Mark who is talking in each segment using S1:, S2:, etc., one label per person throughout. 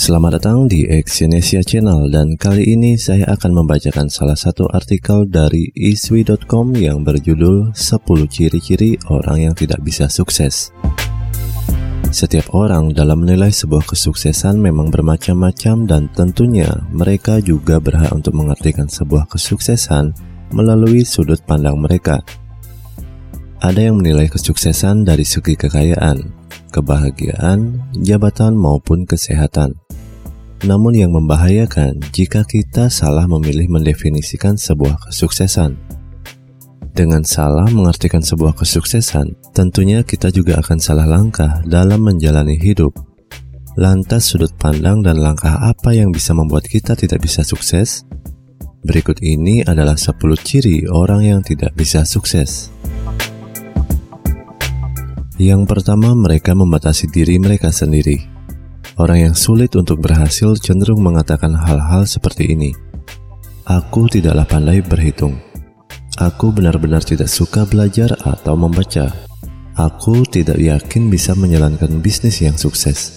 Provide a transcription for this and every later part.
S1: Selamat datang di Exyonesia Channel dan kali ini saya akan membacakan salah satu artikel dari iswi.com yang berjudul 10 ciri-ciri orang yang tidak bisa sukses. Setiap orang dalam menilai sebuah kesuksesan memang bermacam-macam dan tentunya mereka juga berhak untuk mengartikan sebuah kesuksesan melalui sudut pandang mereka. Ada yang menilai kesuksesan dari segi kekayaan, kebahagiaan, jabatan maupun kesehatan. Namun yang membahayakan jika kita salah memilih mendefinisikan sebuah kesuksesan. Dengan salah mengartikan sebuah kesuksesan, tentunya kita juga akan salah langkah dalam menjalani hidup. Lantas sudut pandang dan langkah apa yang bisa membuat kita tidak bisa sukses? Berikut ini adalah 10 ciri orang yang tidak bisa sukses. Yang pertama, mereka membatasi diri mereka sendiri. Orang yang sulit untuk berhasil cenderung mengatakan hal-hal seperti ini. Aku tidaklah pandai berhitung. Aku benar-benar tidak suka belajar atau membaca. Aku tidak yakin bisa menjalankan bisnis yang sukses.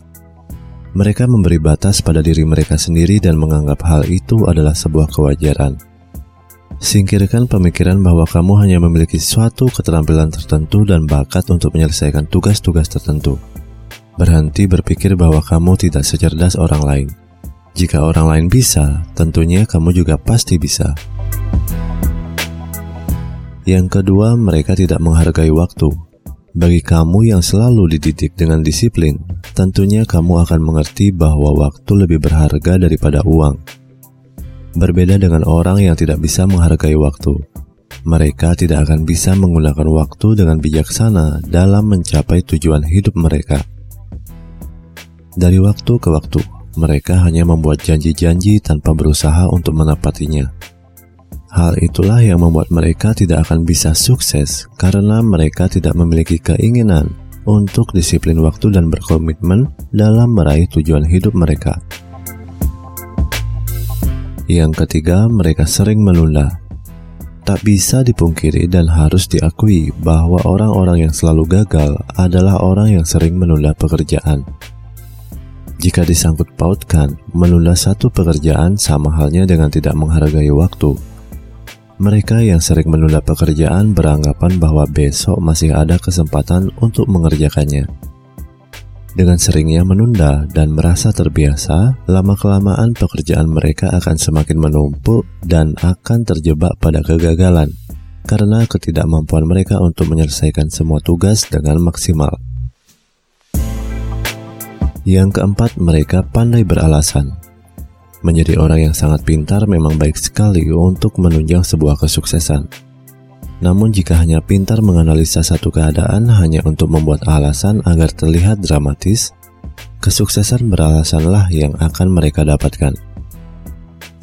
S1: Mereka memberi batas pada diri mereka sendiri dan menganggap hal itu adalah sebuah kewajaran. Singkirkan pemikiran bahwa kamu hanya memiliki suatu keterampilan tertentu dan bakat untuk menyelesaikan tugas-tugas tertentu. Berhenti berpikir bahwa kamu tidak secerdas orang lain. Jika orang lain bisa, tentunya kamu juga pasti bisa. Yang kedua, mereka tidak menghargai waktu. Bagi kamu yang selalu dididik dengan disiplin, tentunya kamu akan mengerti bahwa waktu lebih berharga daripada uang. Berbeda dengan orang yang tidak bisa menghargai waktu, mereka tidak akan bisa menggunakan waktu dengan bijaksana dalam mencapai tujuan hidup mereka. Dari waktu ke waktu, mereka hanya membuat janji-janji tanpa berusaha untuk menepatinya. Hal itulah yang membuat mereka tidak akan bisa sukses karena mereka tidak memiliki keinginan untuk disiplin waktu dan berkomitmen dalam meraih tujuan hidup mereka. Yang ketiga, mereka sering menunda. Tak bisa dipungkiri dan harus diakui bahwa orang-orang yang selalu gagal adalah orang yang sering menunda pekerjaan. Jika disangkut pautkan, menunda satu pekerjaan sama halnya dengan tidak menghargai waktu. Mereka yang sering menunda pekerjaan beranggapan bahwa besok masih ada kesempatan untuk mengerjakannya. Dengan seringnya menunda dan merasa terbiasa, lama-kelamaan pekerjaan mereka akan semakin menumpuk dan akan terjebak pada kegagalan karena ketidakmampuan mereka untuk menyelesaikan semua tugas dengan maksimal. Yang keempat, mereka pandai beralasan. Menjadi orang yang sangat pintar memang baik sekali untuk menunjang sebuah kesuksesan. Namun jika hanya pintar menganalisa satu keadaan hanya untuk membuat alasan agar terlihat dramatis, kesuksesan beralasanlah yang akan mereka dapatkan.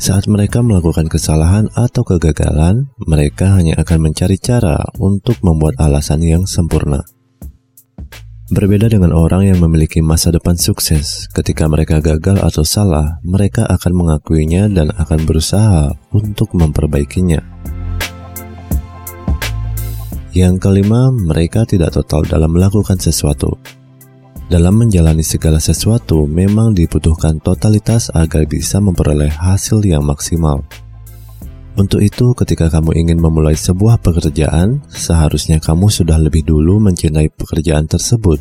S1: Saat mereka melakukan kesalahan atau kegagalan, mereka hanya akan mencari cara untuk membuat alasan yang sempurna. Berbeda dengan orang yang memiliki masa depan sukses, ketika mereka gagal atau salah, mereka akan mengakuinya dan akan berusaha untuk memperbaikinya. Yang kelima, mereka tidak total dalam melakukan sesuatu. Dalam menjalani segala sesuatu, memang dibutuhkan totalitas agar bisa memperoleh hasil yang maksimal. Untuk itu, ketika kamu ingin memulai sebuah pekerjaan, seharusnya kamu sudah lebih dulu mencintai pekerjaan tersebut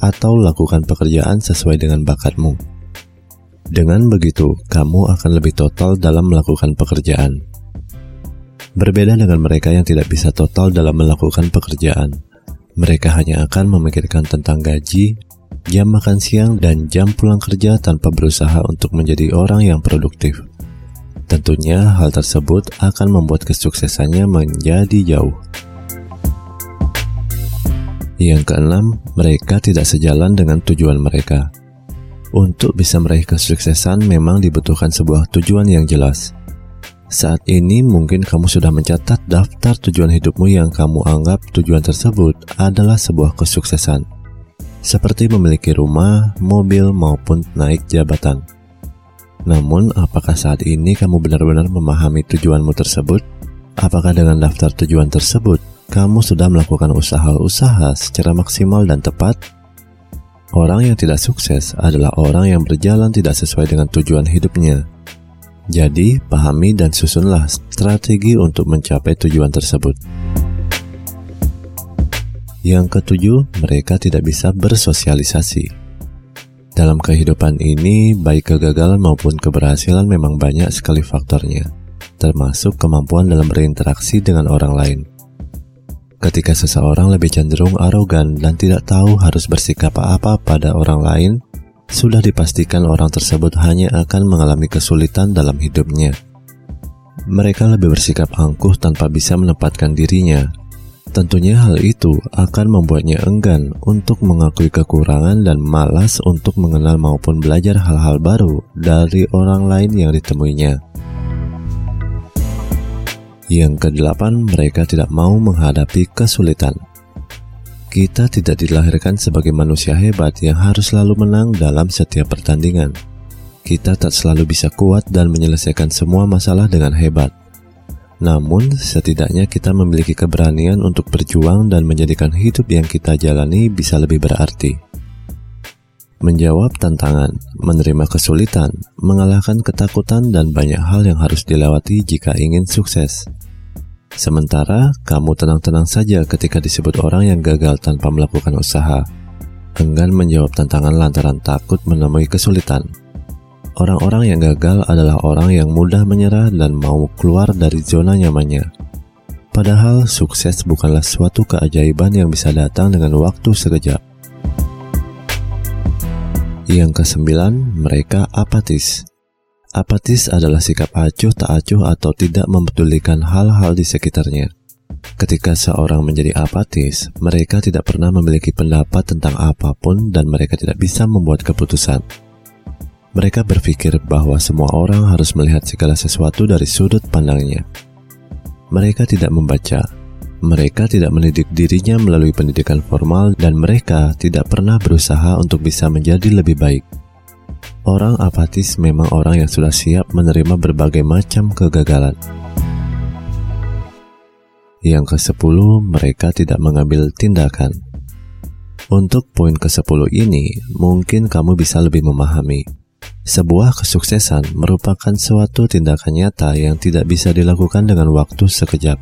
S1: atau lakukan pekerjaan sesuai dengan bakatmu. Dengan begitu, kamu akan lebih total dalam melakukan pekerjaan. Berbeda dengan mereka yang tidak bisa total dalam melakukan pekerjaan, mereka hanya akan memikirkan tentang gaji, jam makan siang, dan jam pulang kerja tanpa berusaha untuk menjadi orang yang produktif. Tentunya hal tersebut akan membuat kesuksesannya menjadi jauh. Yang keenam, mereka tidak sejalan dengan tujuan mereka. Untuk bisa meraih kesuksesan memang dibutuhkan sebuah tujuan yang jelas. Saat ini mungkin kamu sudah mencatat daftar tujuan hidupmu yang kamu anggap tujuan tersebut adalah sebuah kesuksesan. Seperti memiliki rumah, mobil, maupun naik jabatan. Namun, apakah saat ini kamu benar-benar memahami tujuanmu tersebut? Apakah dengan daftar tujuan tersebut, kamu sudah melakukan usaha-usaha secara maksimal dan tepat? Orang yang tidak sukses adalah orang yang berjalan tidak sesuai dengan tujuan hidupnya. Jadi, pahami dan susunlah strategi untuk mencapai tujuan tersebut. Yang ketujuh, mereka tidak bisa bersosialisasi. Dalam kehidupan ini, baik kegagalan maupun keberhasilan memang banyak sekali faktornya, termasuk kemampuan dalam berinteraksi dengan orang lain. Ketika seseorang lebih cenderung arogan dan tidak tahu harus bersikap apa pada orang lain, sudah dipastikan orang tersebut hanya akan mengalami kesulitan dalam hidupnya. Mereka lebih bersikap angkuh tanpa bisa menempatkan dirinya. Tentunya hal itu akan membuatnya enggan untuk mengakui kekurangan dan malas untuk mengenal maupun belajar hal-hal baru dari orang lain yang ditemuinya. Yang kedelapan, mereka tidak mau menghadapi kesulitan. Kita tidak dilahirkan sebagai manusia hebat yang harus selalu menang dalam setiap pertandingan. Kita tak selalu bisa kuat dan menyelesaikan semua masalah dengan hebat. Namun, setidaknya kita memiliki keberanian untuk berjuang dan menjadikan hidup yang kita jalani bisa lebih berarti. Menjawab tantangan, menerima kesulitan, mengalahkan ketakutan, dan banyak hal yang harus dilewati jika ingin sukses. Sementara kamu tenang-tenang saja ketika disebut orang yang gagal tanpa melakukan usaha, enggan menjawab tantangan lantaran takut menemui kesulitan. Orang-orang yang gagal adalah orang yang mudah menyerah dan mau keluar dari zona nyamannya. Padahal sukses bukanlah suatu keajaiban yang bisa datang dengan waktu sekejap. Yang kesembilan, mereka apatis. Apatis adalah sikap acuh tak acuh atau tidak mempedulikan hal-hal di sekitarnya. Ketika seorang menjadi apatis, mereka tidak pernah memiliki pendapat tentang apa pun dan mereka tidak bisa membuat keputusan. Mereka berpikir bahwa semua orang harus melihat segala sesuatu dari sudut pandangnya. Mereka tidak membaca, mereka tidak mendidik dirinya melalui pendidikan formal, dan mereka tidak pernah berusaha untuk bisa menjadi lebih baik. Orang apatis memang orang yang sudah siap menerima berbagai macam kegagalan. Yang ke-10, mereka tidak mengambil tindakan. Untuk poin ke-10 ini, mungkin kamu bisa lebih memahami. Sebuah kesuksesan merupakan suatu tindakan nyata yang tidak bisa dilakukan dengan waktu sekejap.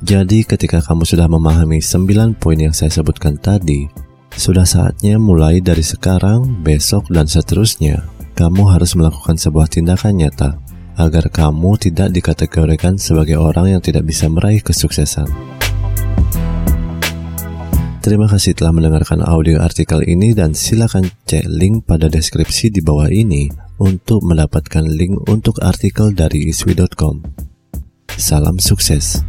S1: Jadi ketika kamu sudah memahami 9 poin yang saya sebutkan tadi, sudah saatnya mulai dari sekarang, besok, dan seterusnya, kamu harus melakukan sebuah tindakan nyata agar kamu tidak dikategorikan sebagai orang yang tidak bisa meraih kesuksesan. Terima kasih telah mendengarkan audio artikel ini dan silakan cek link pada deskripsi di bawah ini untuk mendapatkan link untuk artikel dari iswi.com. Salam sukses.